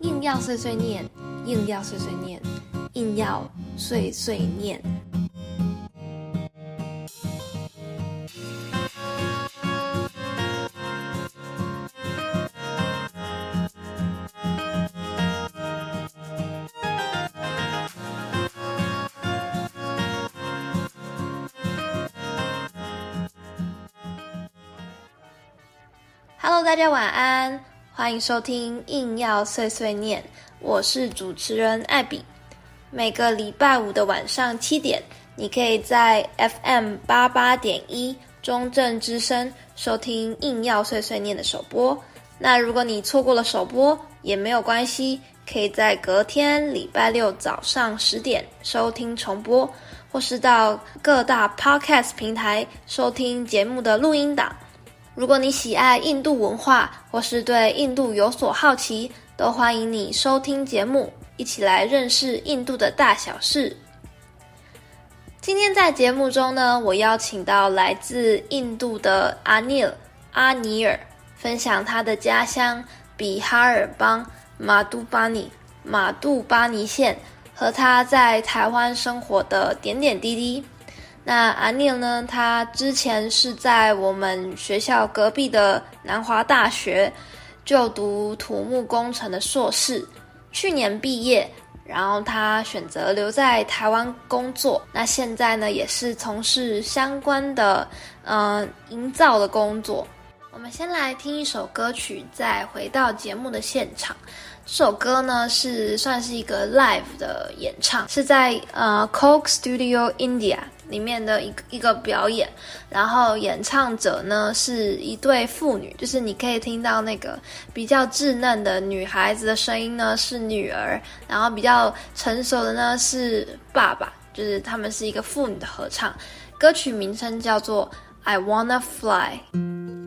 硬要碎碎念，硬要碎碎念，硬要碎碎念。Hello，大家晚安，欢迎收听硬要碎碎念，我是主持人艾比。每个礼拜五的晚上七点，你可以在 FM 八八点一中正之声收听硬要碎碎念的首播。那如果你错过了首播也没有关系，可以在隔天礼拜六早上十点收听重播，或是到各大 Podcast 平台收听节目的录音档。如果你喜爱印度文化，或是对印度有所好奇，都欢迎你收听节目，一起来认识印度的大小事。今天在节目中呢，我邀请到来自印度的阿尼尔阿尼尔，分享他的家乡比哈尔邦马杜巴尼马杜巴尼县和他在台湾生活的点点滴滴。那阿念呢？他之前是在我们学校隔壁的南华大学就读土木工程的硕士，去年毕业，然后他选择留在台湾工作。那现在呢，也是从事相关的呃营造的工作。我们先来听一首歌曲，再回到节目的现场。这首歌呢是算是一个 live 的演唱，是在呃 Coke Studio India。里面的一个一个表演，然后演唱者呢是一对父女，就是你可以听到那个比较稚嫩的女孩子的声音呢是女儿，然后比较成熟的呢是爸爸，就是他们是一个父女的合唱，歌曲名称叫做 I Wanna Fly。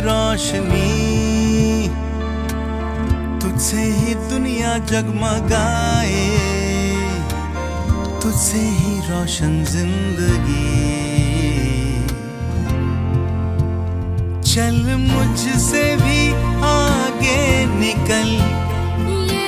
रोशनी। तुझसे ही दुनिया जगमगाए। तुझसे ही रोशन ज़िंदगी। चल मुझसे भी आगे निकल। ये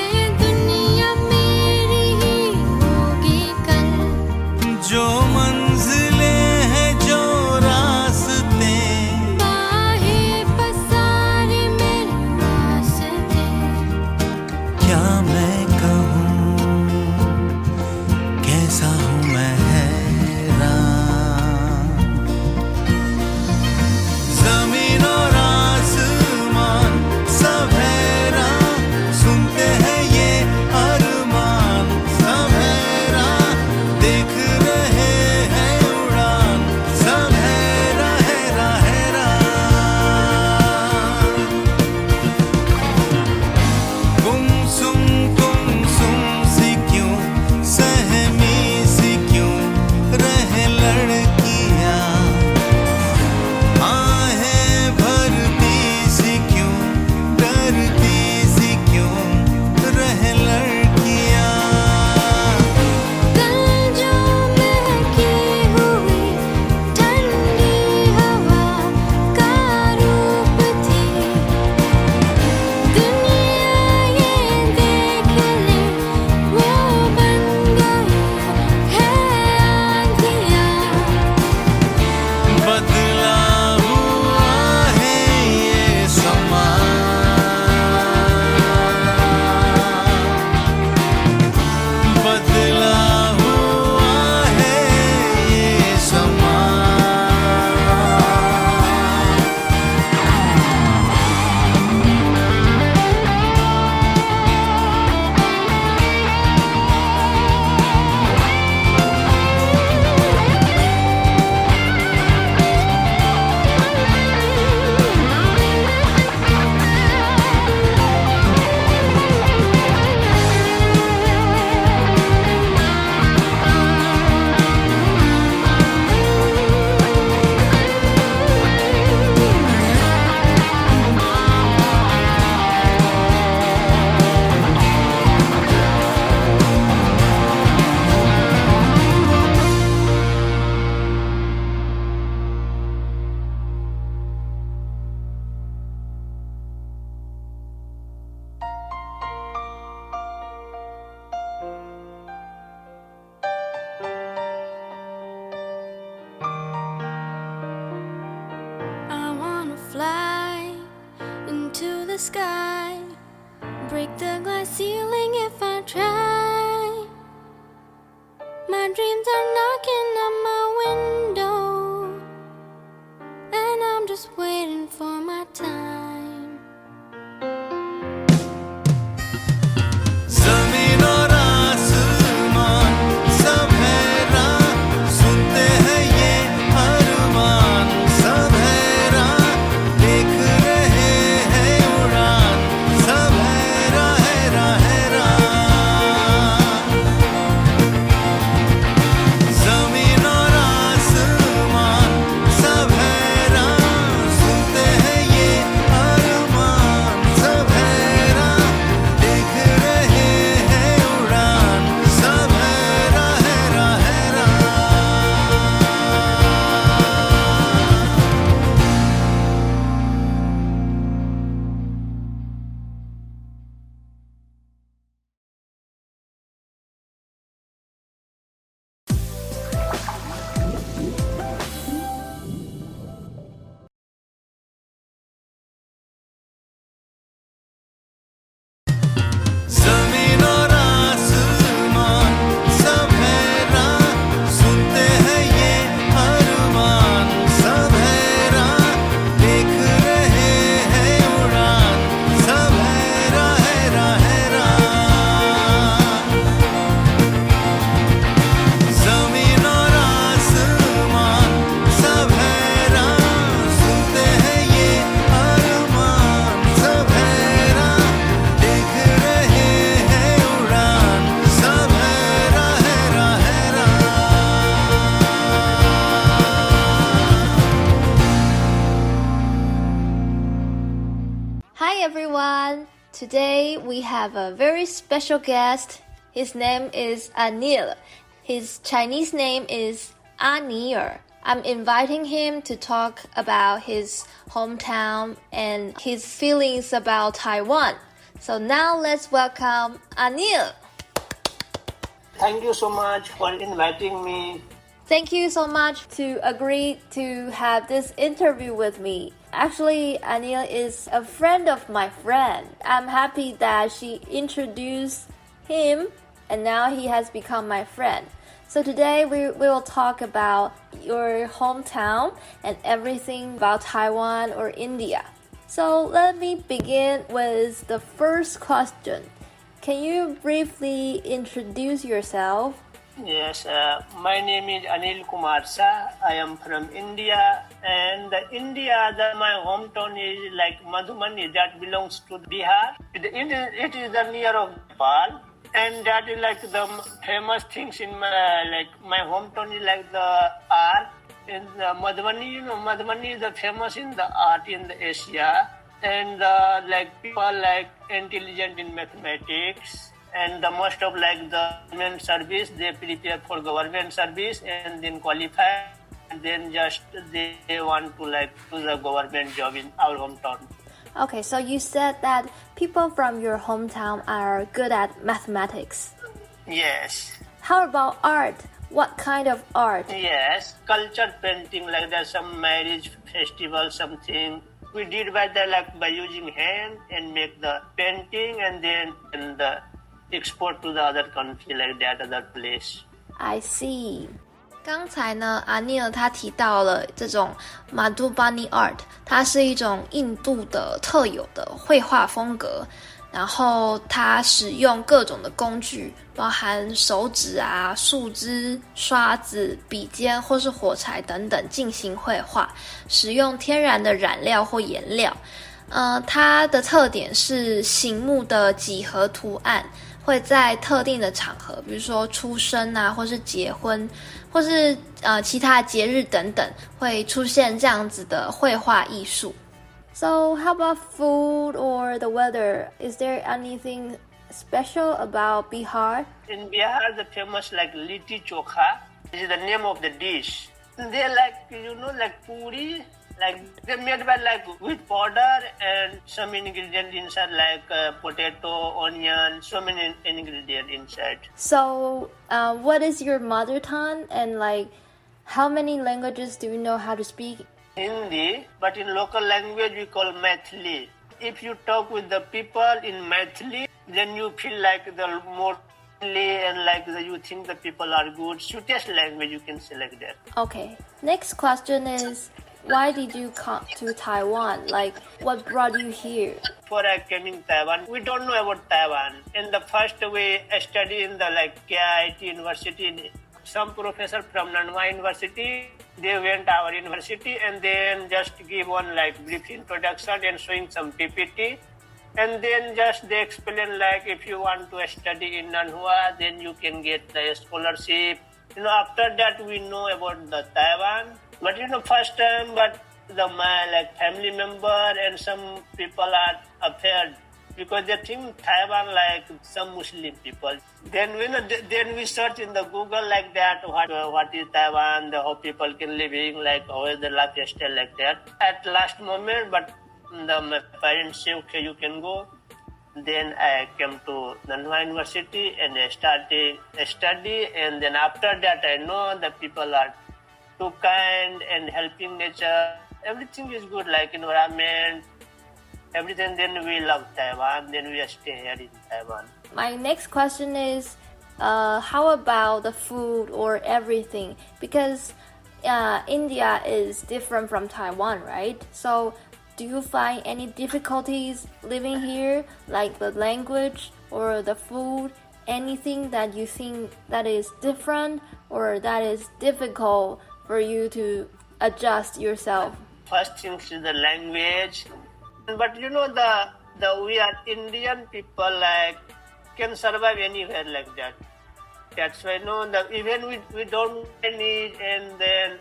have a very special guest. His name is Anil. His Chinese name is Anir. I'm inviting him to talk about his hometown and his feelings about Taiwan. So now let's welcome Anil. Thank you so much for inviting me. Thank you so much to agree to have this interview with me. Actually, Anil is a friend of my friend. I'm happy that she introduced him and now he has become my friend. So today we, we will talk about your hometown and everything about Taiwan or India. So let me begin with the first question. Can you briefly introduce yourself? Yes, uh, my name is Anil Kumar Sah. I am from India, and the India, the, my hometown is like Madhubani, that belongs to Bihar. It, it, is, it is the near of Nepal, and that is like the famous things in my like my hometown is like the art. In the Madhubani, you know, Madhubani is the famous in the art in the Asia, and uh, like people like intelligent in mathematics and the most of like the government service they prepare for government service and then qualify then just they want to like do the government job in our hometown Okay, so you said that people from your hometown are good at mathematics. yes How about art? What kind of art? yes culture painting like that, some marriage festival something we did by the like by using hand and make the painting and then and the export to the other country like that other place I see. 刚才呢，阿尼尔他提到了这种马杜巴尼 art，它是一种印度的特有的绘画风格。然后它使用各种的工具，包含手指啊、树枝、刷子、笔尖或是火柴等等进行绘画，使用天然的染料或颜料。呃，它的特点是醒目的几何图案，会在特定的场合，比如说出生啊，或是结婚，或是呃其他节日等等，会出现这样子的绘画艺术。So how about food or the weather? Is there anything special about Bihar? In Bihar, the famous like liti chokha is the name of the dish. They like you know like puri, like they made by like with powder and some ingredient inside like uh, potato, onion, so many ingredient inside. So, uh, what is your mother tongue and like how many languages do you know how to speak? Hindi, but in local language we call Maithili If you talk with the people in Maithili then you feel like the more and like the, you think the people are good. Sweetest language you can select that. Okay. Next question is why did you come to Taiwan? Like, what brought you here? Before I came in Taiwan, we don't know about Taiwan. In the first we study in the like KIT University. Some professor from Nanhua University, they went our university and then just give one like brief introduction and showing some PPT. And then just they explain like if you want to study in Nanhua, then you can get the scholarship. You know, after that we know about the Taiwan. But you know, first time, but the my like family member and some people are afraid because they think Taiwan like some Muslim people. Then we know, then we search in the Google like that what uh, what is Taiwan, the how people can living like how is the lifestyle like that. At last moment, but the my parents say okay you can go. Then I came to Nanhua University and I started a study and then after that I know the people are too kind and helping nature. Everything is good like environment, everything. Then we love Taiwan. Then we stay here in Taiwan. My next question is uh, how about the food or everything? Because uh, India is different from Taiwan, right? So, do you find any difficulties living here, like the language or the food? Anything that you think that is different or that is difficult for you to adjust yourself? First thing is the language, but you know the the we are Indian people like can survive anywhere like that. That's why no the even we we don't need and then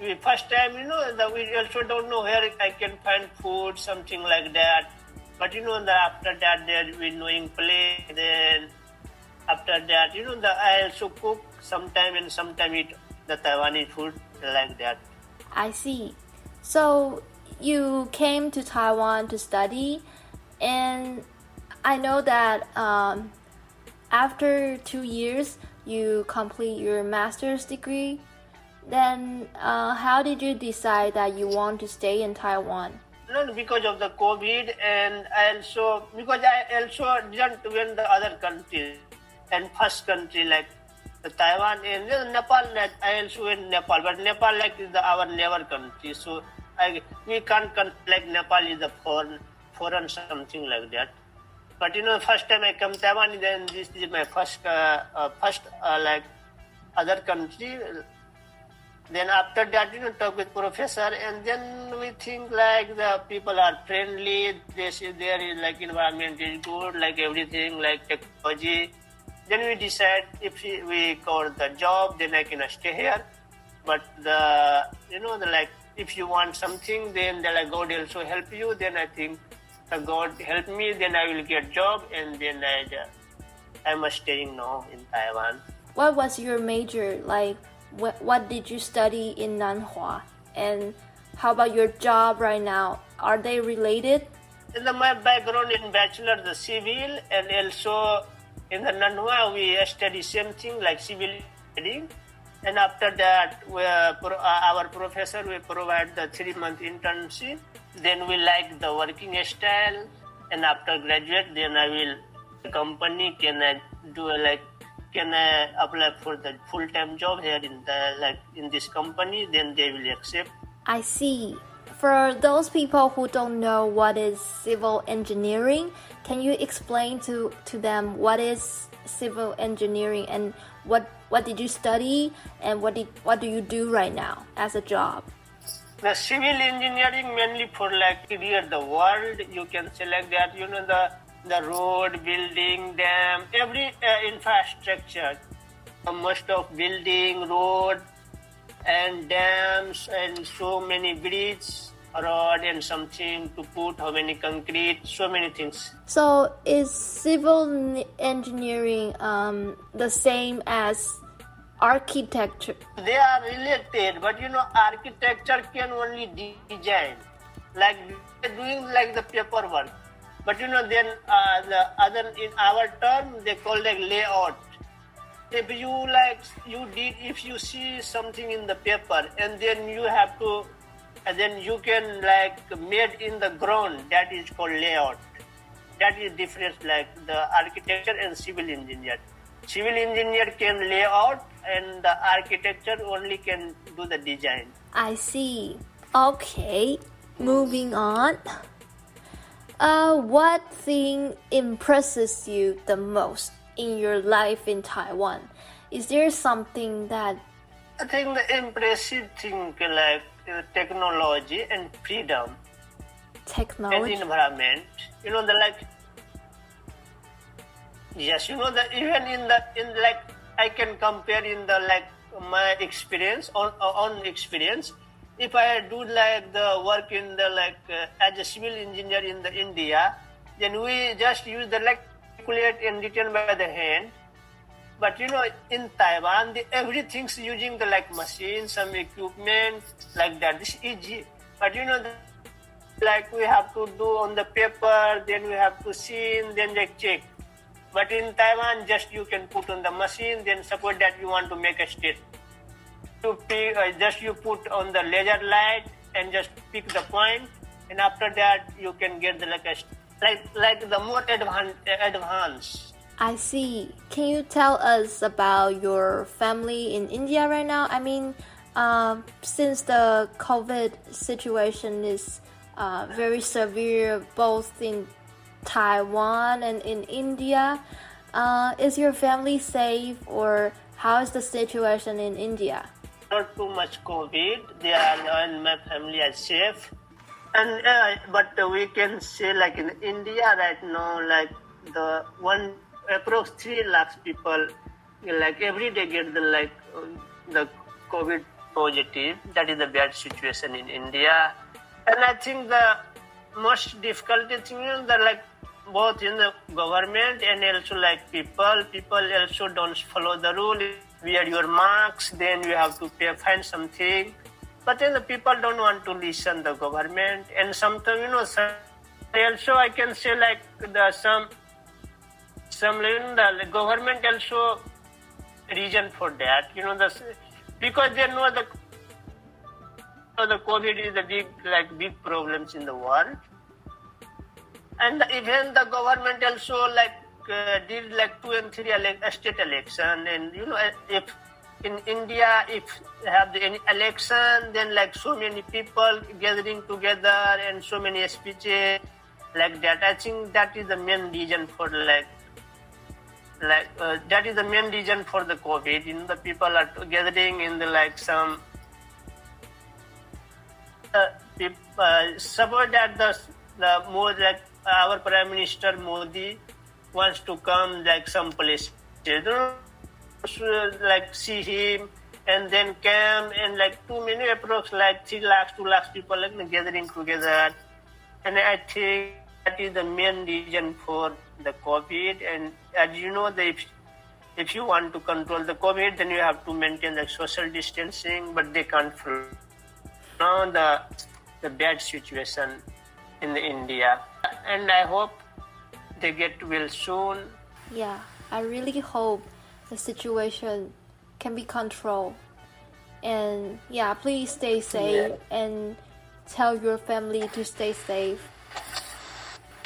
we first time you know that we also don't know where I can find food something like that. But you know, the, after that, there we knowing play. Then after that, you know, the I also cook sometime and sometime eat the Taiwanese food like that. I see. So you came to Taiwan to study, and I know that um, after two years you complete your master's degree. Then, uh, how did you decide that you want to stay in Taiwan? Not because of the COVID, and I also because I also didn't win the other countries and first country like Taiwan and then Nepal. Like I also went Nepal, but Nepal like is the, our neighbor country, so I we can't like Nepal is the foreign foreign something like that. But you know, first time I come Taiwan, then this is my first uh, uh, first uh, like other country then after that you know talk with professor and then we think like the people are friendly they say there is like environment is good like everything like technology then we decide if we, cover the job then i can stay here but the you know the like if you want something then the like god also help you then i think the god help me then i will get job and then i uh, i'm staying now in taiwan What was your major? Like, what, what did you study in Nanhua? And how about your job right now? Are they related? In the, my background in bachelor, the civil, and also in the Nanhua, we study same thing like civil engineering. And after that, uh, pro, uh, our professor will provide the three month internship. Then we like the working style. And after graduate, then I will the company can I do like can I apply for the full time job here in the like in this company? Then they will accept. I see. For those people who don't know what is civil engineering, can you explain to, to them what is civil engineering and what what did you study and what did what do you do right now as a job? The civil engineering mainly for like clear the world. You can select that. You know the the road, building, dam, every uh, infrastructure. Uh, most of building, road, and dams, and so many bridges, road, and something to put how many concrete, so many things. So is civil engineering um, the same as architecture? They are related, but you know, architecture can only design, like doing like the paperwork. But you know, then uh, the other in our term they call like layout. If you like, you did if you see something in the paper and then you have to, and then you can like made in the ground. That is called layout. That is difference like the architecture and civil engineer. Civil engineer can lay out and the architecture only can do the design. I see. Okay, moving on. Uh, what thing impresses you the most in your life in Taiwan? Is there something that I think the impressive thing like uh, technology and freedom technology and environment. You know the like. Yes, you know that even in the in like I can compare in the like my experience on on experience. If I do like the work in the like uh, as a civil engineer in the India, then we just use the like calculate and written by the hand. But you know, in Taiwan, the, everything's using the like machine, some equipment like that. This is easy. But you know, the, like we have to do on the paper, then we have to see, then they check. But in Taiwan, just you can put on the machine, then suppose that you want to make a state. You pick, uh, just you put on the laser light and just pick the point, and after that you can get the like a, like like the more advanced advanced. I see. Can you tell us about your family in India right now? I mean, um, since the COVID situation is uh, very severe both in Taiwan and in India, uh, is your family safe or how is the situation in India? not too much COVID. They are and my family are safe. And uh, but we can say like in India right now, like the one approx three lakhs people, like every day get the like the COVID positive. That is the bad situation in India. And I think the most difficult thing is that like both in the government and also like people, people also don't follow the rule. Wear your masks, then you have to pay fine something. But then the people don't want to listen the government, and sometimes you know some also I can say like the some some you know, the government also reason for that. You know the because they know the the COVID is a big like big problems in the world, and even the government also like uh, did like two and three ele- state election, and you know if in India if have the any election, then like so many people gathering together and so many speeches like that. I think that is the main reason for like like uh, that is the main reason for the COVID. You know, the people are gathering in the like some uh, peop- uh, suppose that the the more like our prime minister Modi wants to come like some place, you know, so, like see him and then come and like too many approx like three lakhs, two lakhs people like gathering together, and I think that is the main reason for the COVID. And as you know, the if, if you want to control the COVID, then you have to maintain the social distancing, but they can't now the the bad situation in the India, and I hope they get well soon. Yeah, I really hope the situation can be controlled. And yeah, please stay safe and tell your family to stay safe.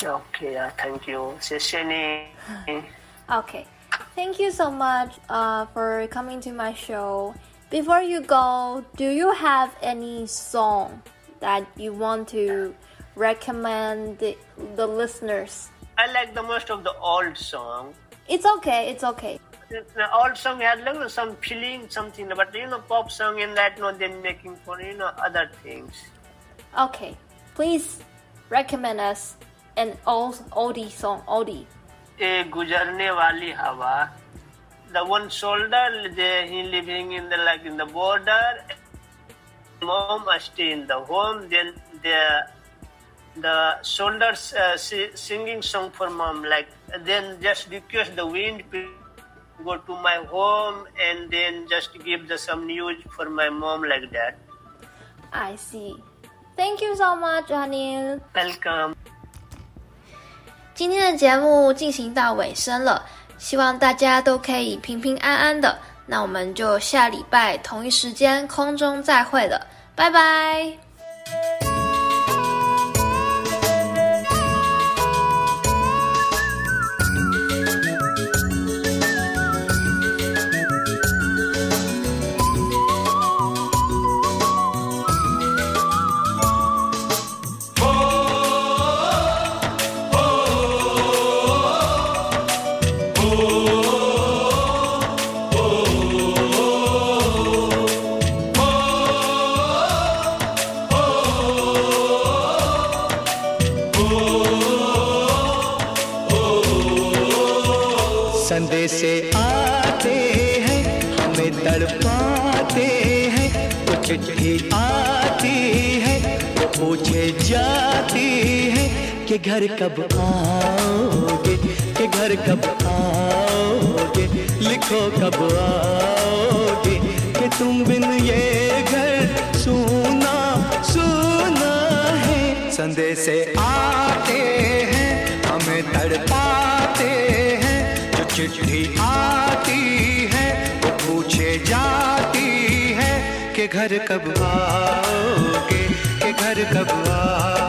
Okay, yeah, thank you. 谢谢你。 Okay. Thank you so much uh, for coming to my show. Before you go, do you have any song that you want to recommend the, the listeners? I like the most of the old song. It's okay, it's okay. The old song had like some feeling, something, but you know, pop song in that, no, they're making for you know other things. Okay. Please recommend us an old oldie song, oldie. ए गुजरने वाली हवा the one soldier they, he living in the like in the border mom stay in the home then the the soldiers uh, si- singing song for mom like then just request the wind to Go to my home and then just give the some news for my mom like that I see. Thank you so much, Anil. welcome 今天的节目进行到尾声了，希望大家都可以平平安安的。那我们就下礼拜同一时间空中再会了，拜拜。घर कब आओगे? कि घर कब आओगे? लिखो कब आओगे? कि तुम बिन ये घर सुना सुना है। संदेश आते हैं, हमें तड़पाते हैं। जो चिट्ठी आती है, वो पूछे जाती है, कि घर कब आओगे? के घर कब आओगे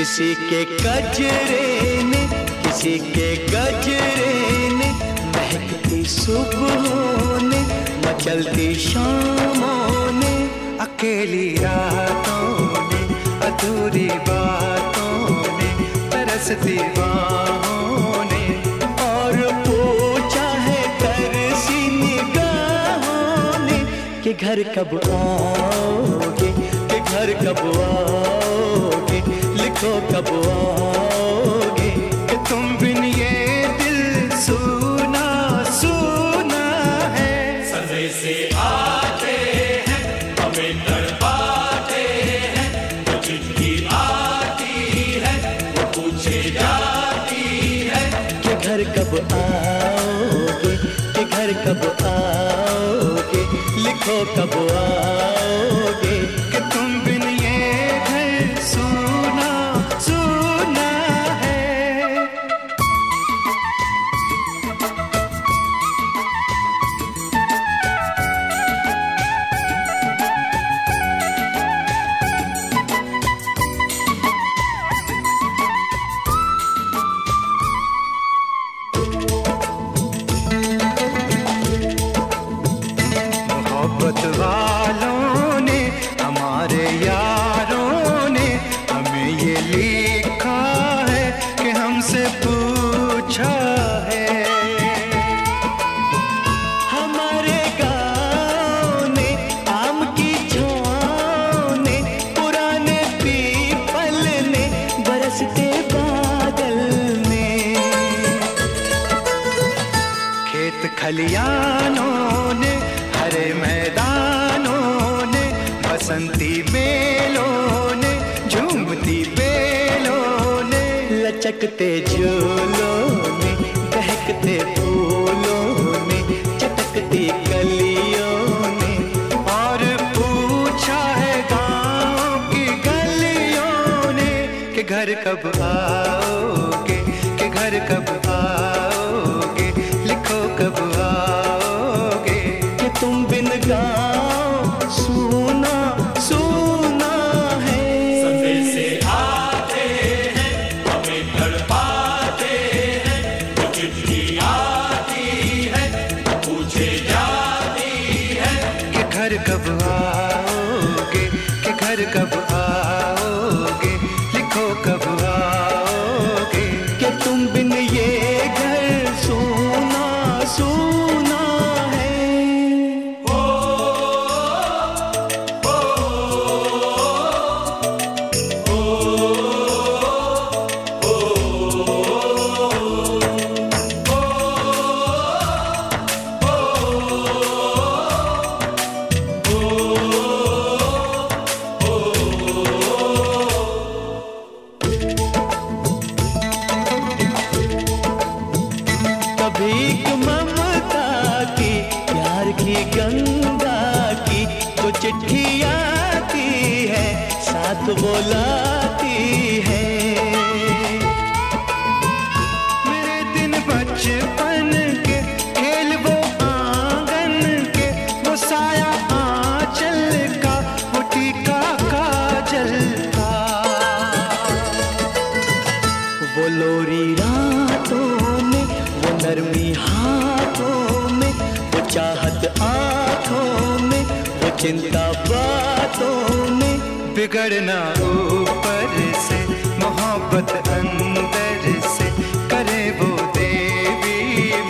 किसी के गजरे ने, किसी के गजरे ने महकती सुबहों ने मचलती शामों ने, अकेली रातों ने, अधूरी बातों ने, तरसती बाहों ने, और पूछा है तरसी निगाहों ने, कि घर कब आओगे, कि घर कब आओगे? तो कब आओगे? कि तुम बिन ये दिल सुना सुना है। सजे से आते हैं हमें तड़पाते हैं। तो आती है वो पूछे जाती है कि घर कब आओगे? कि घर कब आओगे? लिखो कब आओगे? बसंती मेलों ने, झूमती बेलों ने, लचकते झूलों ने बहकते फूलों ने, चटकती कलियों ने, और पूछा है गाँव की गलियों ने, कि घर कब आओगे, कि घर कब चिंता बातों में बिगड़ना ऊपर से, मोहब्बत अंदर से करे वो देवी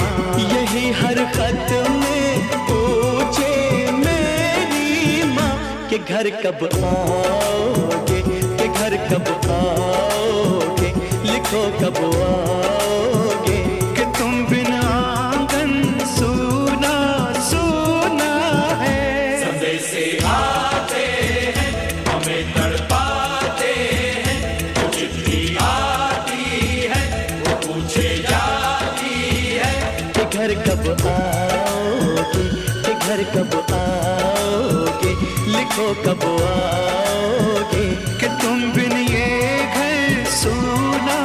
माँ। यही हर खत में पूछे मेरी माँ के घर कब आओगे, कि घर कब आओगे, लिखो कब आओगे। आओगे कि घर कब आओगे, लिखो कब आओगे कि तुम बिन ये घर, सुना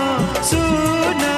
सुना।